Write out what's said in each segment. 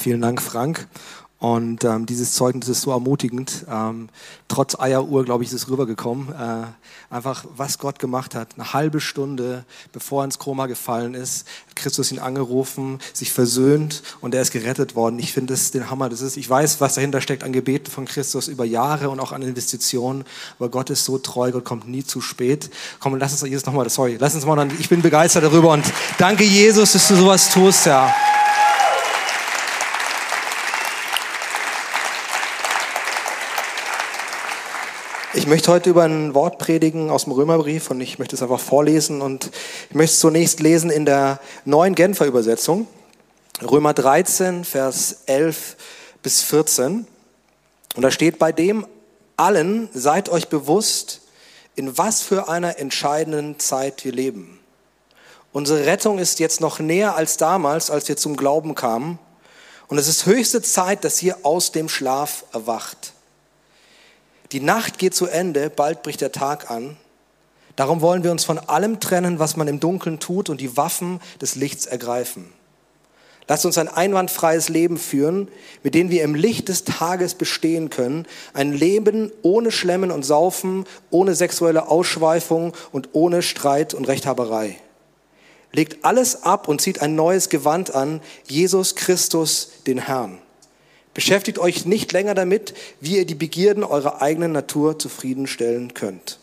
Vielen Dank, Frank. Und ähm, dieses Zeugnis ist so ermutigend. Ähm, trotz Eieruhr, glaube ich, ist es rübergekommen. Äh, einfach, was Gott gemacht hat. Eine halbe Stunde, bevor er ins Koma gefallen ist, hat Christus ihn angerufen, sich versöhnt und er ist gerettet worden. Ich finde das den Hammer. Das ist, ich weiß, was dahinter steckt an Gebeten von Christus über Jahre und auch an Investitionen. Aber Gott ist so treu, Gott kommt nie zu spät. Komm, lass uns jetzt nochmal, sorry, lass uns mal, ich bin begeistert darüber und danke Jesus, dass du sowas tust, ja. Ich möchte heute über ein Wort predigen aus dem Römerbrief und ich möchte es einfach vorlesen und ich möchte es zunächst lesen in der neuen Genfer Übersetzung. Römer 13, Vers 11 bis 14. Und da steht, bei dem allen seid euch bewusst, in was für einer entscheidenden Zeit wir leben. Unsere Rettung ist jetzt noch näher als damals, als wir zum Glauben kamen. Und es ist höchste Zeit, dass ihr aus dem Schlaf erwacht. Die Nacht geht zu Ende, bald bricht der Tag an. Darum wollen wir uns von allem trennen, was man im Dunkeln tut und die Waffen des Lichts ergreifen. Lasst uns ein einwandfreies Leben führen, mit dem wir im Licht des Tages bestehen können. Ein Leben ohne Schlemmen und Saufen, ohne sexuelle Ausschweifung und ohne Streit und Rechthaberei. Legt alles ab und zieht ein neues Gewand an, Jesus Christus, den Herrn. Beschäftigt euch nicht länger damit, wie ihr die Begierden eurer eigenen Natur zufriedenstellen könnt.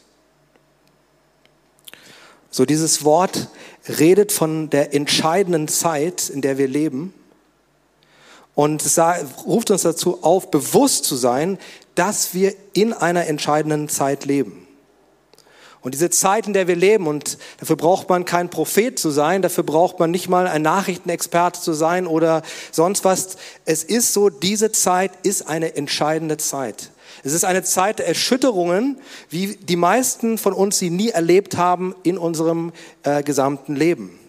So dieses Wort redet von der entscheidenden Zeit, in der wir leben. Und ruft uns dazu auf, bewusst zu sein, dass wir in einer entscheidenden Zeit leben. Und diese Zeit, in der wir leben, und dafür braucht man kein Prophet zu sein, dafür braucht man nicht mal ein Nachrichtenexperte zu sein oder sonst was. Es ist so, diese Zeit ist eine entscheidende Zeit. Es ist eine Zeit der Erschütterungen, wie die meisten von uns sie nie erlebt haben in unserem äh, gesamten Leben.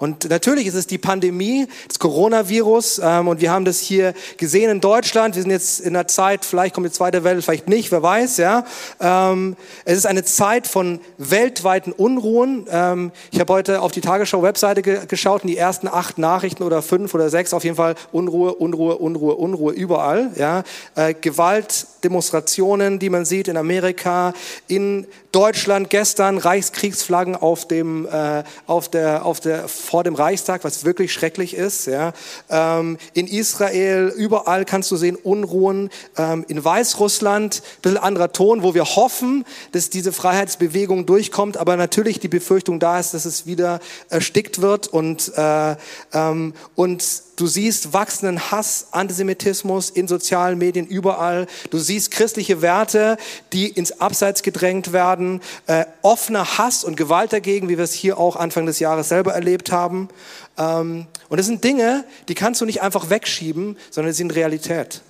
Und natürlich ist es die Pandemie, das Coronavirus. Ähm, und wir haben das hier gesehen in Deutschland. Wir sind jetzt in einer Zeit, vielleicht kommt die zweite Welle, vielleicht nicht, wer weiß. Ja, ähm, Es ist eine Zeit von weltweiten Unruhen. Ähm, ich habe heute auf die Tagesschau-Webseite ge geschaut und die ersten acht Nachrichten oder fünf oder sechs auf jeden Fall Unruhe, Unruhe, Unruhe, Unruhe überall. Ja, äh, Gewalt, die man sieht in Amerika, in Deutschland gestern Reichskriegsflaggen auf dem, äh, auf der, auf der, vor dem Reichstag, was wirklich schrecklich ist. Ja. Ähm, in Israel, überall kannst du sehen Unruhen. Ähm, in Weißrussland, ein bisschen anderer Ton, wo wir hoffen, dass diese Freiheitsbewegung durchkommt, aber natürlich die Befürchtung da ist, dass es wieder erstickt wird und, äh, ähm, und Du siehst wachsenden Hass, Antisemitismus in sozialen Medien überall. Du siehst christliche Werte, die ins Abseits gedrängt werden. Äh, offener Hass und Gewalt dagegen, wie wir es hier auch Anfang des Jahres selber erlebt haben. Ähm, und das sind Dinge, die kannst du nicht einfach wegschieben, sondern sie sind Realität.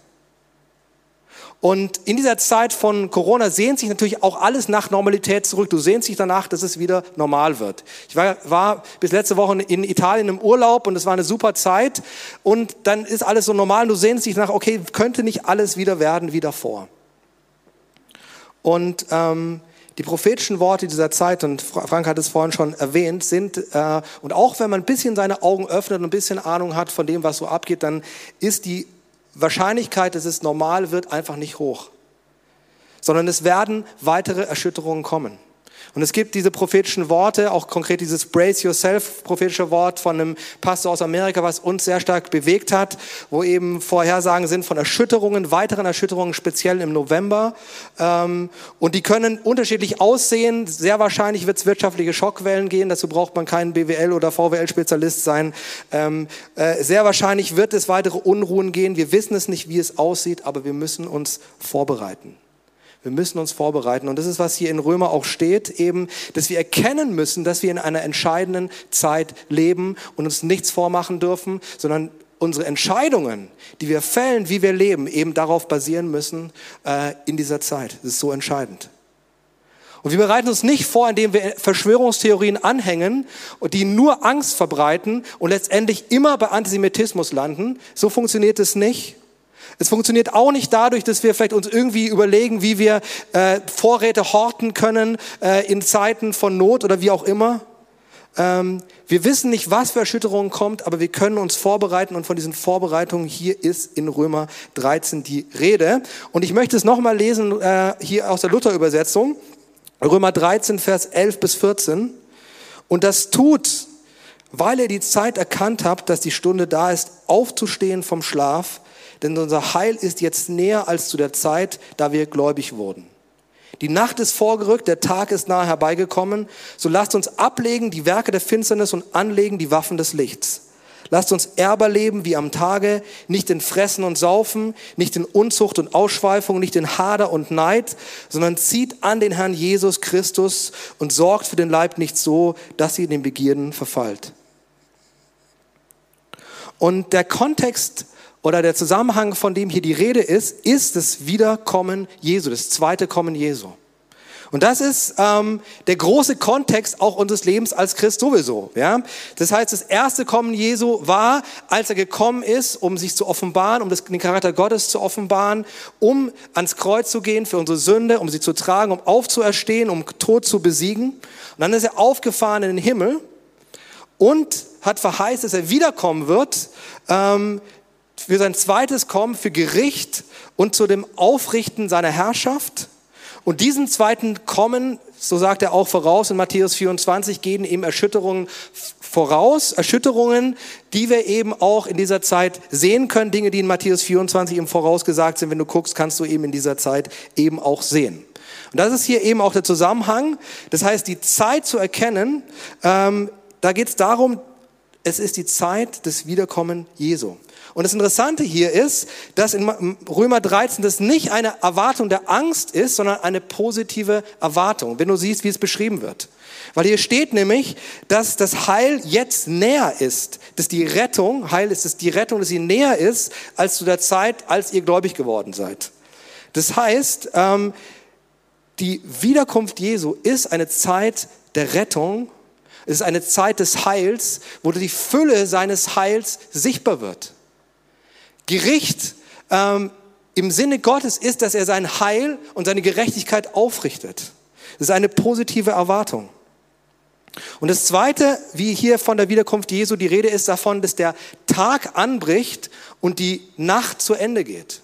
Und in dieser Zeit von Corona sehnt sich natürlich auch alles nach Normalität zurück. Du sehnst dich danach, dass es wieder normal wird. Ich war, war bis letzte Woche in Italien im Urlaub und es war eine super Zeit. Und dann ist alles so normal und du sehnst dich danach, okay, könnte nicht alles wieder werden wie davor. Und ähm, die prophetischen Worte dieser Zeit, und Frank hat es vorhin schon erwähnt, sind, äh, und auch wenn man ein bisschen seine Augen öffnet und ein bisschen Ahnung hat von dem, was so abgeht, dann ist die Wahrscheinlichkeit, dass es normal wird, einfach nicht hoch. Sondern es werden weitere Erschütterungen kommen. Und es gibt diese prophetischen Worte, auch konkret dieses Brace Yourself prophetische Wort von einem Pastor aus Amerika, was uns sehr stark bewegt hat, wo eben Vorhersagen sind von Erschütterungen, weiteren Erschütterungen, speziell im November. Ähm, und die können unterschiedlich aussehen. Sehr wahrscheinlich wird es wirtschaftliche Schockwellen gehen. Dazu braucht man keinen BWL oder VWL-Spezialist sein. Ähm, äh, sehr wahrscheinlich wird es weitere Unruhen gehen. Wir wissen es nicht, wie es aussieht, aber wir müssen uns vorbereiten. Wir müssen uns vorbereiten. Und das ist, was hier in Römer auch steht, eben, dass wir erkennen müssen, dass wir in einer entscheidenden Zeit leben und uns nichts vormachen dürfen, sondern unsere Entscheidungen, die wir fällen, wie wir leben, eben darauf basieren müssen äh, in dieser Zeit. Das ist so entscheidend. Und wir bereiten uns nicht vor, indem wir Verschwörungstheorien anhängen und die nur Angst verbreiten und letztendlich immer bei Antisemitismus landen. So funktioniert es nicht. Es funktioniert auch nicht dadurch, dass wir vielleicht uns irgendwie überlegen, wie wir äh, Vorräte horten können äh, in Zeiten von Not oder wie auch immer. Ähm, wir wissen nicht, was für Erschütterungen kommt, aber wir können uns vorbereiten und von diesen Vorbereitungen hier ist in Römer 13 die Rede. Und ich möchte es nochmal lesen, äh, hier aus der Luther-Übersetzung. Römer 13, Vers 11 bis 14. Und das tut, weil ihr die Zeit erkannt habt, dass die Stunde da ist, aufzustehen vom Schlaf, denn unser Heil ist jetzt näher als zu der Zeit, da wir gläubig wurden. Die Nacht ist vorgerückt, der Tag ist nahe herbeigekommen. So lasst uns ablegen die Werke der Finsternis und anlegen die Waffen des Lichts. Lasst uns Erber leben wie am Tage, nicht in Fressen und Saufen, nicht in Unzucht und Ausschweifung, nicht in Hader und Neid, sondern zieht an den Herrn Jesus Christus und sorgt für den Leib nicht so, dass sie in den Begierden verfallt. Und der Kontext oder der Zusammenhang, von dem hier die Rede ist, ist das Wiederkommen Jesu, das zweite Kommen Jesu. Und das ist ähm, der große Kontext auch unseres Lebens als Christ sowieso. Ja? Das heißt, das erste Kommen Jesu war, als er gekommen ist, um sich zu offenbaren, um das, den Charakter Gottes zu offenbaren, um ans Kreuz zu gehen für unsere Sünde, um sie zu tragen, um aufzuerstehen, um Tod zu besiegen. Und dann ist er aufgefahren in den Himmel und hat verheißt, dass er wiederkommen wird, ähm, für sein zweites Kommen, für Gericht und zu dem Aufrichten seiner Herrschaft. Und diesen zweiten Kommen, so sagt er auch voraus in Matthäus 24, gehen ihm Erschütterungen voraus, Erschütterungen, die wir eben auch in dieser Zeit sehen können, Dinge, die in Matthäus 24 eben vorausgesagt sind. Wenn du guckst, kannst du eben in dieser Zeit eben auch sehen. Und das ist hier eben auch der Zusammenhang. Das heißt, die Zeit zu erkennen, ähm, da geht es darum, es ist die Zeit des Wiederkommen Jesu. Und das Interessante hier ist, dass in Römer 13 das nicht eine Erwartung der Angst ist, sondern eine positive Erwartung, wenn du siehst, wie es beschrieben wird. Weil hier steht nämlich, dass das Heil jetzt näher ist, dass die Rettung, Heil ist es die Rettung, dass sie näher ist als zu der Zeit, als ihr gläubig geworden seid. Das heißt, ähm, die Wiederkunft Jesu ist eine Zeit der Rettung, es ist eine Zeit des Heils, wo die Fülle seines Heils sichtbar wird. Gericht ähm, im Sinne Gottes ist, dass er sein Heil und seine Gerechtigkeit aufrichtet. Das ist eine positive Erwartung. Und das Zweite, wie hier von der Wiederkunft Jesu die Rede ist, davon, dass der Tag anbricht und die Nacht zu Ende geht.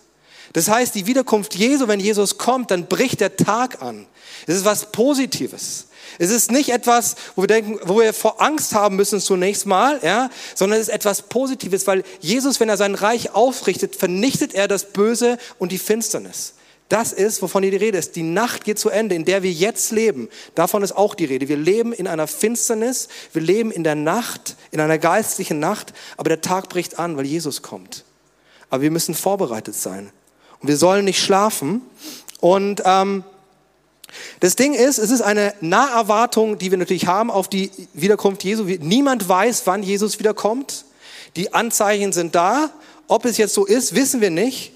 Das heißt, die Wiederkunft Jesu, wenn Jesus kommt, dann bricht der Tag an. Es ist was Positives. Es ist nicht etwas, wo wir denken, wo wir vor Angst haben müssen zunächst mal, ja, sondern es ist etwas Positives, weil Jesus, wenn er sein Reich aufrichtet, vernichtet er das Böse und die Finsternis. Das ist, wovon hier die Rede ist. Die Nacht geht zu Ende, in der wir jetzt leben. Davon ist auch die Rede. Wir leben in einer Finsternis, wir leben in der Nacht, in einer geistlichen Nacht, aber der Tag bricht an, weil Jesus kommt. Aber wir müssen vorbereitet sein. Und wir sollen nicht schlafen. Und ähm, das Ding ist, es ist eine Naherwartung, die wir natürlich haben auf die Wiederkunft Jesu. Niemand weiß, wann Jesus wiederkommt. Die Anzeichen sind da. Ob es jetzt so ist, wissen wir nicht.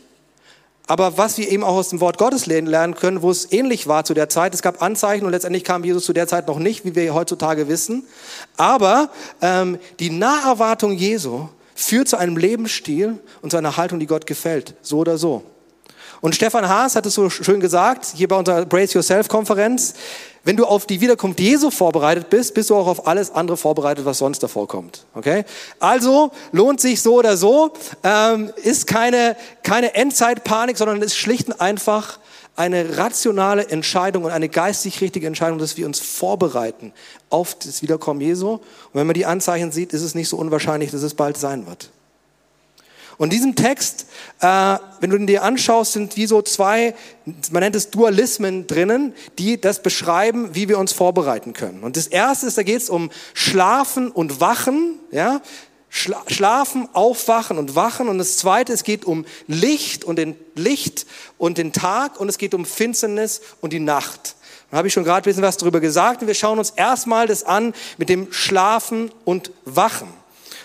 Aber was wir eben auch aus dem Wort Gottes lernen können, wo es ähnlich war zu der Zeit, es gab Anzeichen und letztendlich kam Jesus zu der Zeit noch nicht, wie wir heutzutage wissen. Aber ähm, die Naherwartung Jesu führt zu einem Lebensstil und zu einer Haltung, die Gott gefällt, so oder so. Und Stefan Haas hat es so schön gesagt, hier bei unserer Brace Yourself Konferenz, wenn du auf die Wiederkunft Jesu vorbereitet bist, bist du auch auf alles andere vorbereitet, was sonst davor kommt. Okay? Also lohnt sich so oder so, ähm, ist keine, keine Endzeitpanik, sondern ist schlicht und einfach eine rationale Entscheidung und eine geistig richtige Entscheidung, dass wir uns vorbereiten auf das Wiederkommen Jesu. Und wenn man die Anzeichen sieht, ist es nicht so unwahrscheinlich, dass es bald sein wird. Und diesen Text, äh, wenn du ihn dir anschaust, sind wie so zwei, man nennt es Dualismen drinnen, die das beschreiben, wie wir uns vorbereiten können. Und das erste ist, da geht es um Schlafen und Wachen, ja, Schlafen, Aufwachen und Wachen. Und das zweite, es geht um Licht und den Licht und den Tag und es geht um Finsternis und die Nacht. Da habe ich schon gerade ein bisschen was darüber gesagt und wir schauen uns erstmal das an mit dem Schlafen und Wachen.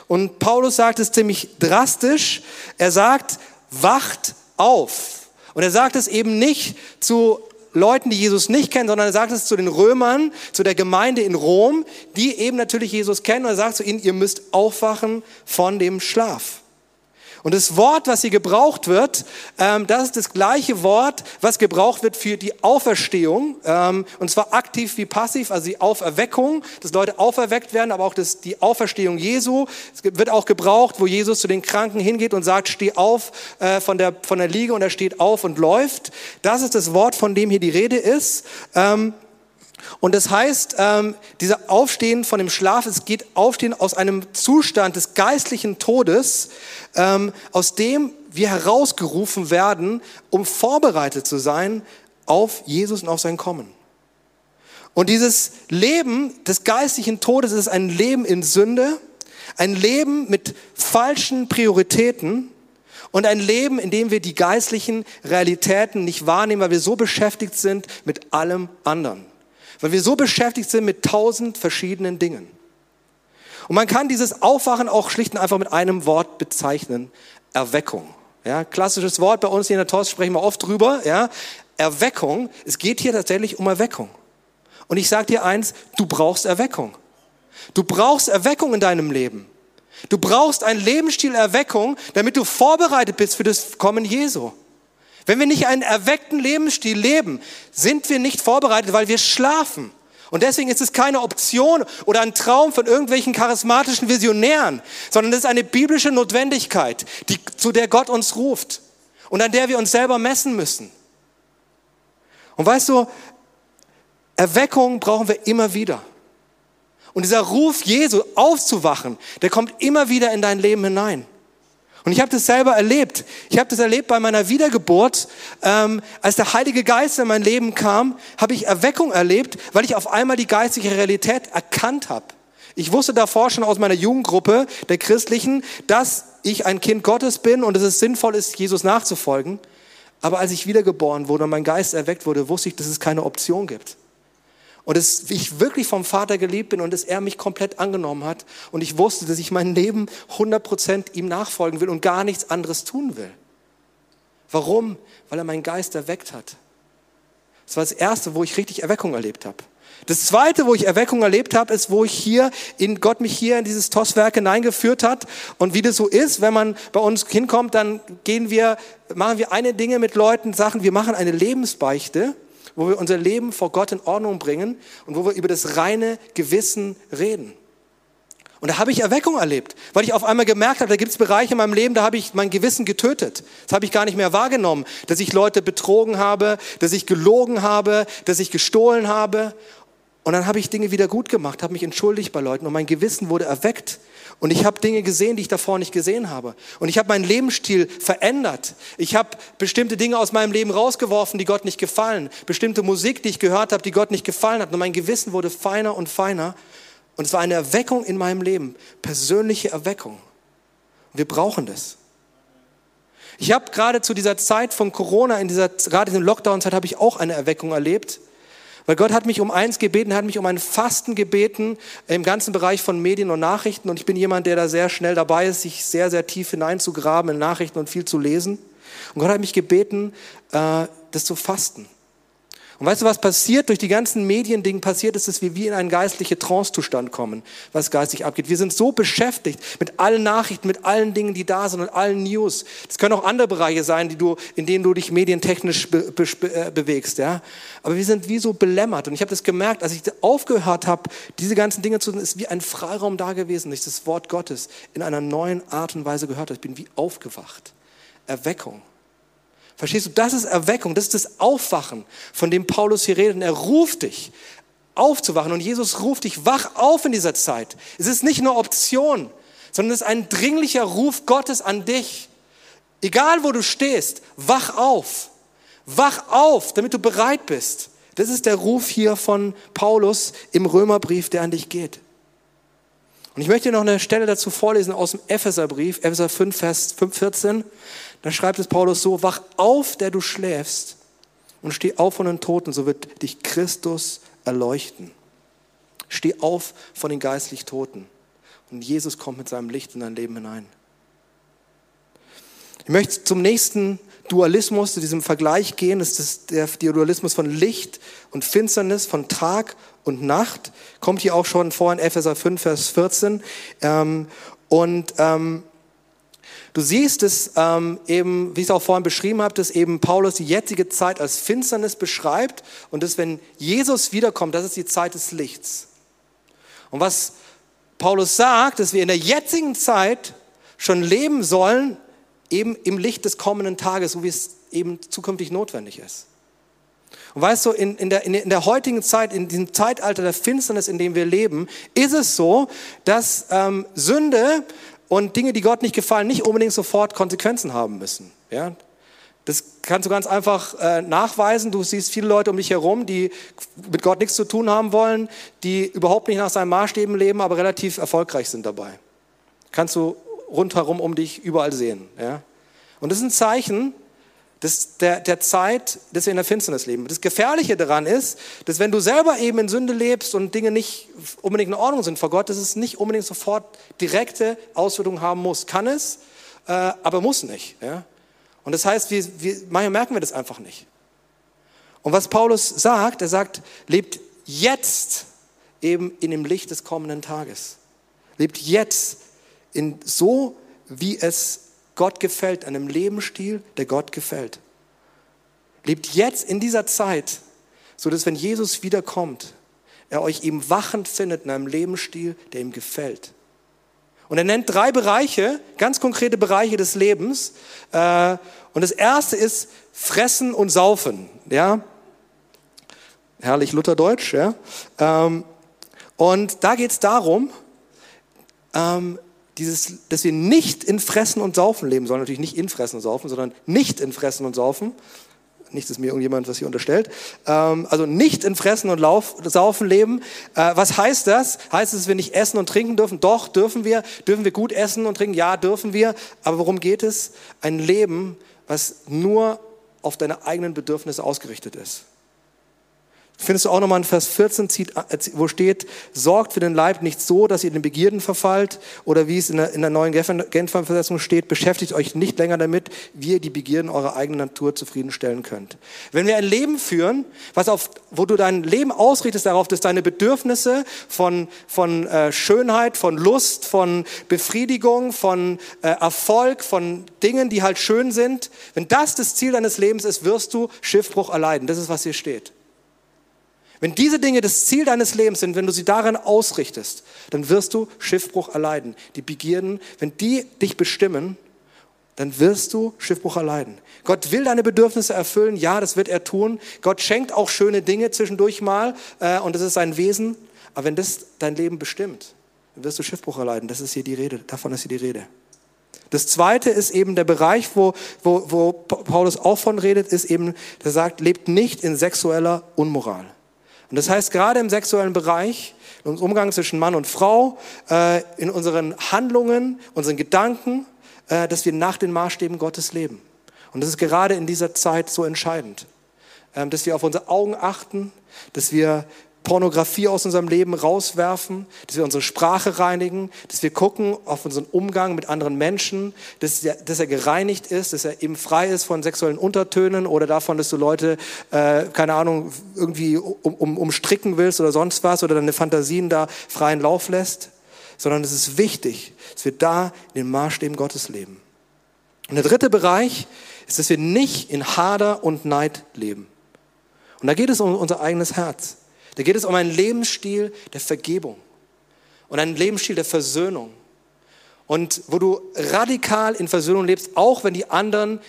Und Paulus sagt es ziemlich drastisch. Er sagt, wacht auf. Und er sagt es eben nicht zu Leuten, die Jesus nicht kennen, sondern er sagt es zu den Römern, zu der Gemeinde in Rom, die eben natürlich Jesus kennen. Und er sagt zu ihnen, ihr müsst aufwachen von dem Schlaf. Und das Wort, was hier gebraucht wird, ähm, das ist das gleiche Wort, was gebraucht wird für die Auferstehung. Ähm, und zwar aktiv wie passiv, also die Auferweckung, dass Leute auferweckt werden, aber auch das, die Auferstehung Jesu. Es wird auch gebraucht, wo Jesus zu den Kranken hingeht und sagt, steh auf äh, von, der, von der Liege und er steht auf und läuft. Das ist das Wort, von dem hier die Rede ist. Ähm, und das heißt, ähm, dieser Aufstehen von dem Schlaf, es geht Aufstehen aus einem Zustand des geistlichen Todes, ähm, aus dem wir herausgerufen werden, um vorbereitet zu sein auf Jesus und auf sein Kommen. Und dieses Leben des geistlichen Todes ist ein Leben in Sünde, ein Leben mit falschen Prioritäten und ein Leben, in dem wir die geistlichen Realitäten nicht wahrnehmen, weil wir so beschäftigt sind mit allem anderen. Weil wir so beschäftigt sind mit tausend verschiedenen Dingen. Und man kann dieses Aufwachen auch schlicht und einfach mit einem Wort bezeichnen. Erweckung. Ja, klassisches Wort bei uns hier in der TOS sprechen wir oft drüber. Ja, Erweckung. Es geht hier tatsächlich um Erweckung. Und ich sage dir eins, du brauchst Erweckung. Du brauchst Erweckung in deinem Leben. Du brauchst einen Lebensstil Erweckung, damit du vorbereitet bist für das Kommen Jesu. Wenn wir nicht einen erweckten Lebensstil leben, sind wir nicht vorbereitet, weil wir schlafen. Und deswegen ist es keine Option oder ein Traum von irgendwelchen charismatischen Visionären, sondern es ist eine biblische Notwendigkeit, die, zu der Gott uns ruft und an der wir uns selber messen müssen. Und weißt du, Erweckung brauchen wir immer wieder. Und dieser Ruf Jesu aufzuwachen, der kommt immer wieder in dein Leben hinein. Und ich habe das selber erlebt. Ich habe das erlebt bei meiner Wiedergeburt. Ähm, als der Heilige Geist in mein Leben kam, habe ich Erweckung erlebt, weil ich auf einmal die geistliche Realität erkannt habe. Ich wusste davor schon aus meiner Jugendgruppe, der christlichen, dass ich ein Kind Gottes bin und dass es sinnvoll ist, Jesus nachzufolgen. Aber als ich wiedergeboren wurde und mein Geist erweckt wurde, wusste ich, dass es keine Option gibt. Und dass ich wirklich vom Vater geliebt bin und dass er mich komplett angenommen hat. Und ich wusste, dass ich mein Leben 100% ihm nachfolgen will und gar nichts anderes tun will. Warum? Weil er meinen Geist erweckt hat. Das war das Erste, wo ich richtig Erweckung erlebt habe. Das Zweite, wo ich Erweckung erlebt habe, ist, wo ich hier in Gott mich hier in dieses Tosswerk hineingeführt hat. Und wie das so ist, wenn man bei uns hinkommt, dann gehen wir, machen wir eine Dinge mit Leuten, Sachen, wir machen eine Lebensbeichte wo wir unser Leben vor Gott in Ordnung bringen und wo wir über das reine Gewissen reden. Und da habe ich Erweckung erlebt, weil ich auf einmal gemerkt habe, da gibt es Bereiche in meinem Leben, da habe ich mein Gewissen getötet. Das habe ich gar nicht mehr wahrgenommen, dass ich Leute betrogen habe, dass ich gelogen habe, dass ich gestohlen habe. Und dann habe ich Dinge wieder gut gemacht, habe mich entschuldigt bei Leuten und mein Gewissen wurde erweckt. Und ich habe Dinge gesehen, die ich davor nicht gesehen habe. Und ich habe meinen Lebensstil verändert. Ich habe bestimmte Dinge aus meinem Leben rausgeworfen, die Gott nicht gefallen. Bestimmte Musik, die ich gehört habe, die Gott nicht gefallen hat. Und mein Gewissen wurde feiner und feiner. Und es war eine Erweckung in meinem Leben. Persönliche Erweckung. Wir brauchen das. Ich habe gerade zu dieser Zeit von Corona, in dieser, gerade in der Lockdown-Zeit, habe ich auch eine Erweckung erlebt. Weil Gott hat mich um eins gebeten, hat mich um ein Fasten gebeten im ganzen Bereich von Medien und Nachrichten. Und ich bin jemand, der da sehr schnell dabei ist, sich sehr, sehr tief hineinzugraben in Nachrichten und viel zu lesen. Und Gott hat mich gebeten, äh, das zu fasten. Und weißt du, was passiert? Durch die ganzen Mediendingen passiert ist, dass wir wie in einen geistlichen Trance-Zustand kommen, was geistig abgeht. Wir sind so beschäftigt mit allen Nachrichten, mit allen Dingen, die da sind und allen News. Das können auch andere Bereiche sein, die du, in denen du dich medientechnisch be, be, äh, bewegst, ja. Aber wir sind wie so belämmert. Und ich habe das gemerkt, als ich aufgehört habe, diese ganzen Dinge zu tun, ist wie ein Freiraum da gewesen, dass ich das Wort Gottes in einer neuen Art und Weise gehört habe. Ich bin wie aufgewacht. Erweckung. Verstehst du? Das ist Erweckung, das ist das Aufwachen, von dem Paulus hier redet. Und er ruft dich aufzuwachen und Jesus ruft dich, wach auf in dieser Zeit. Es ist nicht nur Option, sondern es ist ein dringlicher Ruf Gottes an dich. Egal wo du stehst, wach auf. Wach auf, damit du bereit bist. Das ist der Ruf hier von Paulus im Römerbrief, der an dich geht. Und ich möchte noch eine Stelle dazu vorlesen aus dem Epheserbrief, Epheser 5, Vers 14. Da schreibt es Paulus so, wach auf, der du schläfst und steh auf von den Toten, so wird dich Christus erleuchten. Steh auf von den geistlich Toten und Jesus kommt mit seinem Licht in dein Leben hinein. Ich möchte zum nächsten Dualismus, zu diesem Vergleich gehen. Das ist der Dualismus von Licht und Finsternis, von Tag und Nacht. Kommt hier auch schon vor in Epheser 5, Vers 14. Ähm, und ähm, Du siehst es ähm, eben, wie ich es auch vorhin beschrieben habe, dass eben Paulus die jetzige Zeit als Finsternis beschreibt und dass wenn Jesus wiederkommt, das ist die Zeit des Lichts. Und was Paulus sagt, dass wir in der jetzigen Zeit schon leben sollen, eben im Licht des kommenden Tages, so wie es eben zukünftig notwendig ist. Und weißt du, in, in, der, in der heutigen Zeit, in diesem Zeitalter der Finsternis, in dem wir leben, ist es so, dass ähm, Sünde und Dinge, die Gott nicht gefallen, nicht unbedingt sofort Konsequenzen haben müssen. Ja? Das kannst du ganz einfach äh, nachweisen. Du siehst viele Leute um dich herum, die mit Gott nichts zu tun haben wollen, die überhaupt nicht nach seinen Maßstäben leben, aber relativ erfolgreich sind dabei. Kannst du rundherum um dich überall sehen. Ja? Und das ist ein Zeichen, des, der, der Zeit, dass wir in der Finsternis leben. Das Gefährliche daran ist, dass wenn du selber eben in Sünde lebst und Dinge nicht unbedingt in Ordnung sind vor Gott, dass es nicht unbedingt sofort direkte Auswirkungen haben muss. Kann es, äh, aber muss nicht. Ja? Und das heißt, wir, wir, manchmal merken wir das einfach nicht. Und was Paulus sagt, er sagt, lebt jetzt eben in dem Licht des kommenden Tages. Lebt jetzt in so, wie es Gott gefällt, einem Lebensstil, der Gott gefällt. Lebt jetzt in dieser Zeit, so dass wenn Jesus wiederkommt, er euch eben wachend findet in einem Lebensstil, der ihm gefällt. Und er nennt drei Bereiche, ganz konkrete Bereiche des Lebens. Äh, und das erste ist Fressen und Saufen. Ja, herrlich Lutherdeutsch. Ja. Ähm, und da geht es darum, ähm, dieses, dass wir nicht in Fressen und Saufen leben sollen. Natürlich nicht in Fressen und Saufen, sondern nicht in Fressen und Saufen. Nicht, dass mir irgendjemand was hier unterstellt. Ähm, also nicht in Fressen und Lauf, Saufen leben. Äh, was heißt das? Heißt es, dass wir nicht essen und trinken dürfen? Doch, dürfen wir. Dürfen wir gut essen und trinken? Ja, dürfen wir. Aber worum geht es? Ein Leben, was nur auf deine eigenen Bedürfnisse ausgerichtet ist. Findest du auch nochmal in Vers 14, wo steht, sorgt für den Leib nicht so, dass ihr den Begierden verfallt, oder wie es in der, in der neuen Genfer Versetzung steht, beschäftigt euch nicht länger damit, wie ihr die Begierden eurer eigenen Natur zufriedenstellen könnt. Wenn wir ein Leben führen, was auf, wo du dein Leben ausrichtest darauf, dass deine Bedürfnisse von, von äh, Schönheit, von Lust, von Befriedigung, von äh, Erfolg, von Dingen, die halt schön sind, wenn das das Ziel deines Lebens ist, wirst du Schiffbruch erleiden. Das ist, was hier steht. Wenn diese Dinge das Ziel deines Lebens sind, wenn du sie daran ausrichtest, dann wirst du Schiffbruch erleiden. Die Begierden, wenn die dich bestimmen, dann wirst du Schiffbruch erleiden. Gott will deine Bedürfnisse erfüllen, ja, das wird er tun. Gott schenkt auch schöne Dinge zwischendurch mal äh, und das ist sein Wesen. Aber wenn das dein Leben bestimmt, dann wirst du Schiffbruch erleiden. Das ist hier die Rede, davon ist hier die Rede. Das zweite ist eben der Bereich, wo, wo, wo Paulus auch von redet, ist eben, der sagt, lebt nicht in sexueller Unmoral. Und das heißt, gerade im sexuellen Bereich, unserem Umgang zwischen Mann und Frau, äh, in unseren Handlungen, unseren Gedanken, äh, dass wir nach den Maßstäben Gottes leben. Und das ist gerade in dieser Zeit so entscheidend, ähm, dass wir auf unsere Augen achten, dass wir Pornografie aus unserem Leben rauswerfen, dass wir unsere Sprache reinigen, dass wir gucken auf unseren Umgang mit anderen Menschen, dass er, dass er gereinigt ist, dass er eben frei ist von sexuellen Untertönen oder davon, dass du Leute, äh, keine Ahnung, irgendwie um, um, umstricken willst oder sonst was oder deine Fantasien da freien Lauf lässt, sondern es ist wichtig, dass wir da in den Maßstäben Gottes leben. Und der dritte Bereich ist, dass wir nicht in Hader und Neid leben. Und da geht es um unser eigenes Herz. Da geht es um einen Lebensstil der Vergebung und einen Lebensstil der Versöhnung. Und wo du radikal in Versöhnung lebst, auch wenn die anderen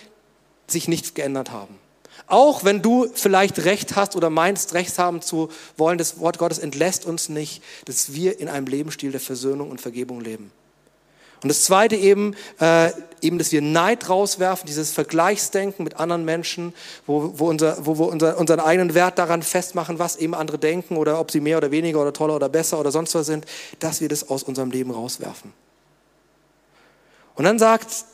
sich nicht geändert haben. Auch wenn du vielleicht Recht hast oder meinst, Recht haben zu wollen, das Wort Gottes entlässt uns nicht, dass wir in einem Lebensstil der Versöhnung und Vergebung leben. Und das Zweite eben, äh, eben, dass wir Neid rauswerfen, dieses Vergleichsdenken mit anderen Menschen, wo, wo, unser, wo wir unser, unseren eigenen Wert daran festmachen, was eben andere denken oder ob sie mehr oder weniger oder toller oder besser oder sonst was sind, dass wir das aus unserem Leben rauswerfen. Und dann sagt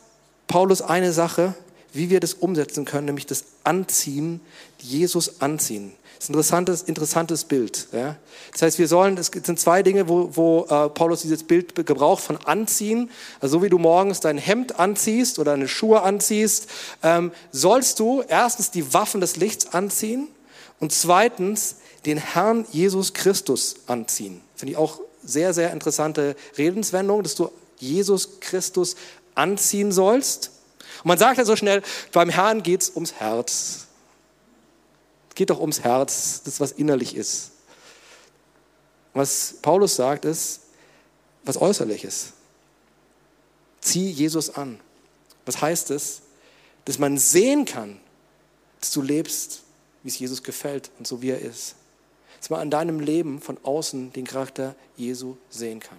Paulus eine Sache, wie wir das umsetzen können, nämlich das Anziehen, Jesus anziehen. Ist ein interessantes, interessantes Bild. Ja. Das heißt, wir sollen, es sind zwei Dinge, wo, wo äh, Paulus dieses Bild gebraucht von Anziehen. Also so wie du morgens dein Hemd anziehst oder deine Schuhe anziehst, ähm, sollst du erstens die Waffen des Lichts anziehen und zweitens den Herrn Jesus Christus anziehen. Finde ich auch sehr, sehr interessante Redenswendung, dass du Jesus Christus anziehen sollst. Und man sagt ja so schnell, beim Herrn geht es ums Herz. Es geht doch ums Herz, das was innerlich ist. Was Paulus sagt, ist was äußerliches. Zieh Jesus an. Was heißt es? Dass man sehen kann, dass du lebst, wie es Jesus gefällt und so wie er ist. Dass man an deinem Leben von außen den Charakter Jesu sehen kann.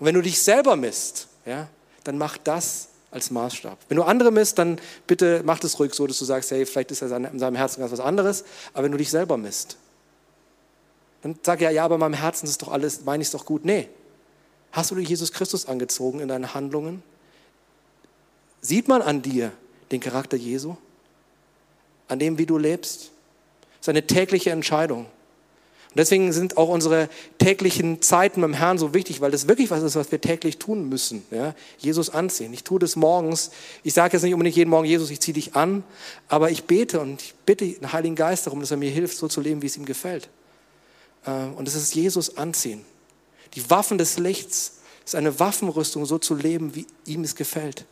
Und wenn du dich selber misst, ja, dann mach das als Maßstab. Wenn du andere misst, dann bitte mach das ruhig so, dass du sagst, hey, vielleicht ist er in seinem Herzen ganz was anderes. Aber wenn du dich selber misst, dann sag ja, ja, aber in meinem Herzen ist doch alles, meine ich es doch gut. Nee. Hast du Jesus Christus angezogen in deinen Handlungen? Sieht man an dir den Charakter Jesu? An dem, wie du lebst? Das ist eine tägliche Entscheidung. Und deswegen sind auch unsere täglichen Zeiten beim Herrn so wichtig, weil das wirklich was ist, was wir täglich tun müssen. Ja? Jesus anziehen. Ich tue das morgens. Ich sage jetzt nicht unbedingt jeden Morgen, Jesus, ich ziehe dich an, aber ich bete und ich bitte den Heiligen Geist darum, dass er mir hilft, so zu leben, wie es ihm gefällt. Äh, und das ist Jesus anziehen. Die Waffen des Lichts ist eine Waffenrüstung, so zu leben, wie ihm es gefällt.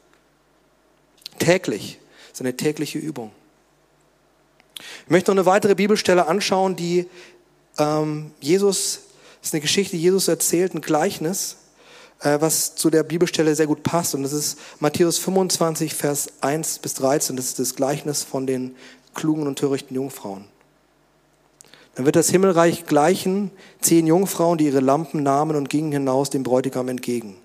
Täglich. Das ist eine tägliche Übung. Ich möchte noch eine weitere Bibelstelle anschauen, die ähm, Jesus, ist eine Geschichte, Jesus erzählt, ein Gleichnis, äh, was zu der Bibelstelle sehr gut passt. Und das ist Matthäus 25, Vers 1 bis 13. Das ist das Gleichnis von den klugen und törichten Jungfrauen. Dann wird das Himmelreich gleichen zehn Jungfrauen, die ihre Lampen nahmen und gingen hinaus dem Bräutigam entgegen.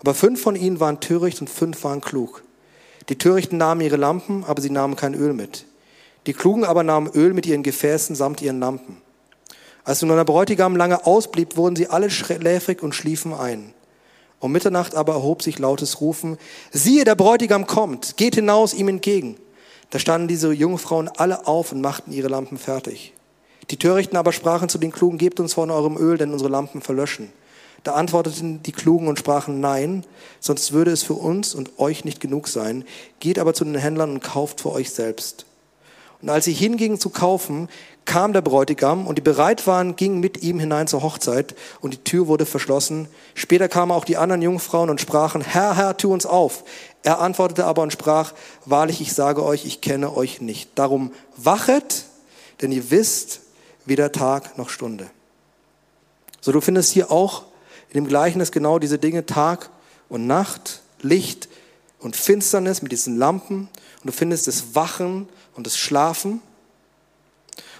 Aber fünf von ihnen waren töricht und fünf waren klug. Die Törichten nahmen ihre Lampen, aber sie nahmen kein Öl mit. Die Klugen aber nahmen Öl mit ihren Gefäßen samt ihren Lampen. Als nun der Bräutigam lange ausblieb, wurden sie alle schläfrig und schliefen ein. Um Mitternacht aber erhob sich lautes Rufen, siehe, der Bräutigam kommt, geht hinaus ihm entgegen. Da standen diese Jungfrauen alle auf und machten ihre Lampen fertig. Die Törichten aber sprachen zu den Klugen, gebt uns von eurem Öl, denn unsere Lampen verlöschen. Da antworteten die Klugen und sprachen, nein, sonst würde es für uns und euch nicht genug sein. Geht aber zu den Händlern und kauft für euch selbst. Und als sie hingingen zu kaufen, kam der Bräutigam und die bereit waren, gingen mit ihm hinein zur Hochzeit und die Tür wurde verschlossen. Später kamen auch die anderen Jungfrauen und sprachen, Herr, Herr, tu uns auf. Er antwortete aber und sprach, wahrlich, ich sage euch, ich kenne euch nicht. Darum wachet, denn ihr wisst weder Tag noch Stunde. So, du findest hier auch in dem Gleichnis genau diese Dinge Tag und Nacht, Licht und Finsternis mit diesen Lampen. Und du findest das Wachen und das Schlafen.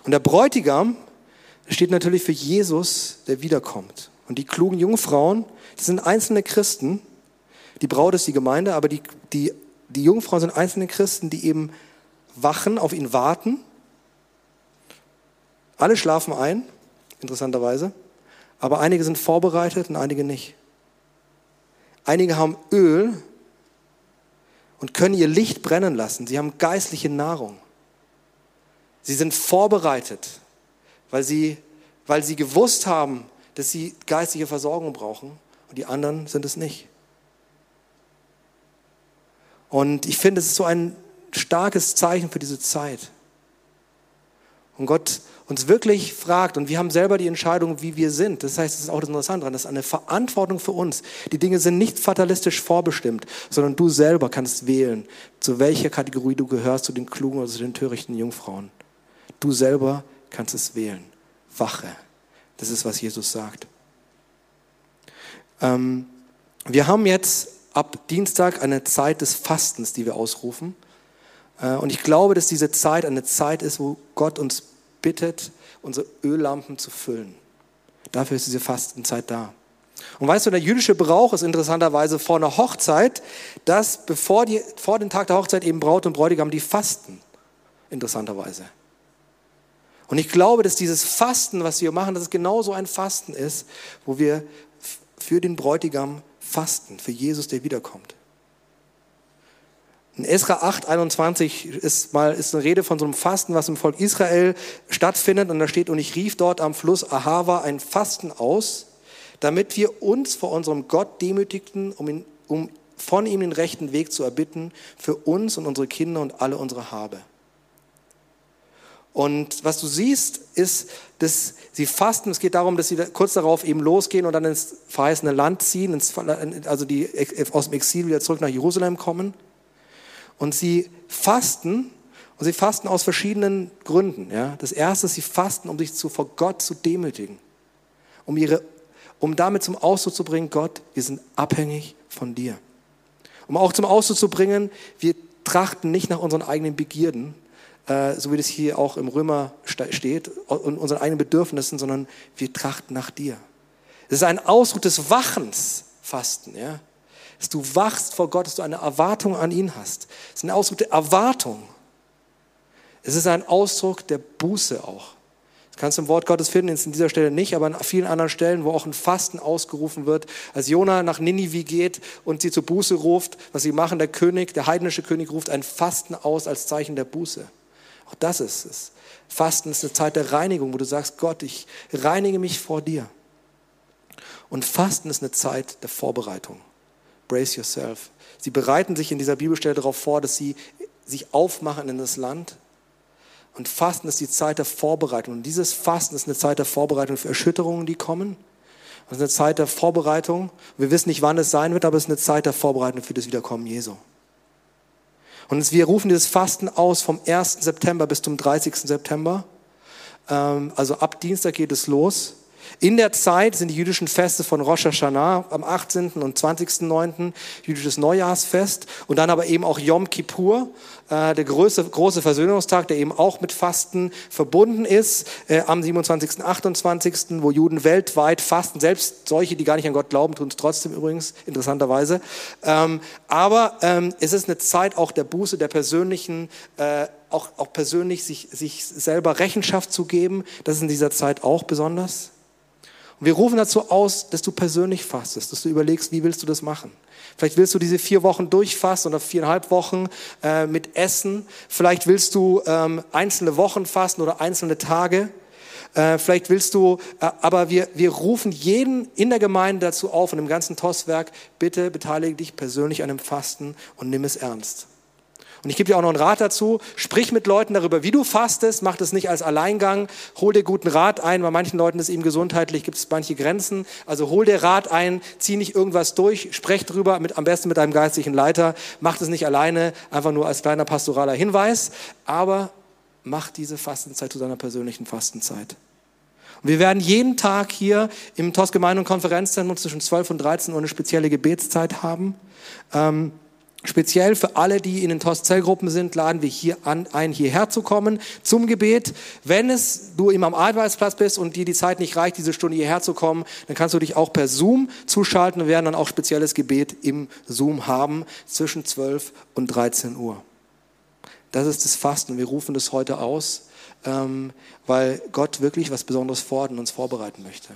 Und der Bräutigam steht natürlich für Jesus, der wiederkommt. Und die klugen Jungfrauen, das sind einzelne Christen. Die Braut ist die Gemeinde, aber die, die, die Jungfrauen sind einzelne Christen, die eben wachen, auf ihn warten. Alle schlafen ein, interessanterweise. Aber einige sind vorbereitet und einige nicht. Einige haben Öl und können ihr Licht brennen lassen. Sie haben geistliche Nahrung. Sie sind vorbereitet, weil sie, weil sie gewusst haben, dass sie geistliche Versorgung brauchen und die anderen sind es nicht. Und ich finde, es ist so ein starkes Zeichen für diese Zeit. Und Gott uns wirklich fragt, und wir haben selber die Entscheidung, wie wir sind. Das heißt, das ist auch das Interessante daran, das ist eine Verantwortung für uns. Die Dinge sind nicht fatalistisch vorbestimmt, sondern du selber kannst wählen, zu welcher Kategorie du gehörst, zu den klugen oder zu den törichten Jungfrauen. Du selber kannst es wählen. Wache. Das ist, was Jesus sagt. Ähm, wir haben jetzt ab Dienstag eine Zeit des Fastens, die wir ausrufen. Äh, und ich glaube, dass diese Zeit eine Zeit ist, wo Gott uns bittet, unsere Öllampen zu füllen. Dafür ist diese Fastenzeit da. Und weißt du, der jüdische Brauch ist interessanterweise vor einer Hochzeit, dass bevor die, vor dem Tag der Hochzeit eben Braut und Bräutigam die fasten. Interessanterweise. Und ich glaube, dass dieses Fasten, was wir machen, dass es genauso ein Fasten ist, wo wir für den Bräutigam fasten, für Jesus, der wiederkommt. In Esra 8, 21 ist mal ist eine Rede von so einem Fasten, was im Volk Israel stattfindet. Und da steht, und ich rief dort am Fluss Ahava ein Fasten aus, damit wir uns vor unserem Gott demütigten, um, ihn, um von ihm den rechten Weg zu erbitten, für uns und unsere Kinder und alle unsere Habe. Und was du siehst, ist, dass sie fasten. Es geht darum, dass sie kurz darauf eben losgehen und dann ins verheißene Land ziehen, ins, also die aus dem Exil wieder zurück nach Jerusalem kommen. Und sie fasten und sie fasten aus verschiedenen Gründen. Ja. Das erste ist, sie fasten, um sich zu, vor Gott zu demütigen, um, ihre, um damit zum Ausdruck zu bringen, Gott, wir sind abhängig von dir. Um auch zum Ausdruck zu bringen, wir trachten nicht nach unseren eigenen Begierden, äh, so wie das hier auch im Römer steht, und unseren eigenen Bedürfnissen, sondern wir trachten nach dir. Es ist ein Ausdruck des Wachens, Fasten, ja. Dass du wachst vor Gott, dass du eine Erwartung an ihn hast. Es ist ein Ausdruck der Erwartung. Es ist ein Ausdruck der Buße auch. Das kannst du im Wort Gottes finden, jetzt in dieser Stelle nicht, aber an vielen anderen Stellen, wo auch ein Fasten ausgerufen wird. Als Jona nach Ninive geht und sie zur Buße ruft, was sie machen, der König, der heidnische König ruft ein Fasten aus als Zeichen der Buße. Auch das ist es. Fasten ist eine Zeit der Reinigung, wo du sagst, Gott, ich reinige mich vor dir. Und Fasten ist eine Zeit der Vorbereitung. Brace yourself. Sie bereiten sich in dieser Bibelstelle darauf vor, dass sie sich aufmachen in das Land. Und Fasten ist die Zeit der Vorbereitung. Und dieses Fasten ist eine Zeit der Vorbereitung für Erschütterungen, die kommen. Es ist eine Zeit der Vorbereitung. Wir wissen nicht, wann es sein wird, aber es ist eine Zeit der Vorbereitung für das Wiederkommen Jesu. Und wir rufen dieses Fasten aus vom 1. September bis zum 30. September. Ähm, also ab Dienstag geht es los. In der Zeit sind die jüdischen Feste von Rosh Hashanah am 18. und 20.9. jüdisches Neujahrsfest und dann aber eben auch Yom Kippur, äh, der große, große Versöhnungstag, der eben auch mit Fasten verbunden ist, äh, am 27., 28., wo Juden weltweit fasten, selbst solche, die gar nicht an Gott glauben, tun es trotzdem übrigens, interessanterweise. Ähm, aber ähm, es ist eine Zeit auch der Buße, der persönlichen äh, auch, auch persönlich sich, sich selber Rechenschaft zu geben, das ist in dieser Zeit auch besonders. Und wir rufen dazu aus, dass du persönlich fastest, dass du überlegst, wie willst du das machen. Vielleicht willst du diese vier Wochen durchfasten oder viereinhalb Wochen äh, mit Essen. Vielleicht willst du ähm, einzelne Wochen fasten oder einzelne Tage. Äh, vielleicht willst du, äh, aber wir, wir rufen jeden in der Gemeinde dazu auf und im ganzen Tosswerk, bitte beteilige dich persönlich an dem Fasten und nimm es ernst. Und ich gebe dir auch noch einen Rat dazu. Sprich mit Leuten darüber, wie du fastest. Mach das nicht als Alleingang. Hol dir guten Rat ein. Bei manchen Leuten ist eben gesundheitlich, gibt es manche Grenzen. Also hol dir Rat ein, zieh nicht irgendwas durch, sprech drüber, mit, am besten mit deinem geistlichen Leiter. Mach das nicht alleine, einfach nur als kleiner pastoraler Hinweis. Aber mach diese Fastenzeit zu deiner persönlichen Fastenzeit. Wir werden jeden Tag hier im TOS Gemeinde- und Konferenzzentrum zwischen 12 und 13 Uhr eine spezielle Gebetszeit haben. Ähm, Speziell für alle, die in den TOS-Zellgruppen sind, laden wir hier an, ein, hierher zu kommen zum Gebet. Wenn es du immer am Arbeitsplatz bist und dir die Zeit nicht reicht, diese Stunde hierher zu kommen, dann kannst du dich auch per Zoom zuschalten. Wir werden dann auch spezielles Gebet im Zoom haben zwischen 12 und 13 Uhr. Das ist das Fasten. Wir rufen das heute aus, ähm, weil Gott wirklich was Besonderes fordern und uns vorbereiten möchte.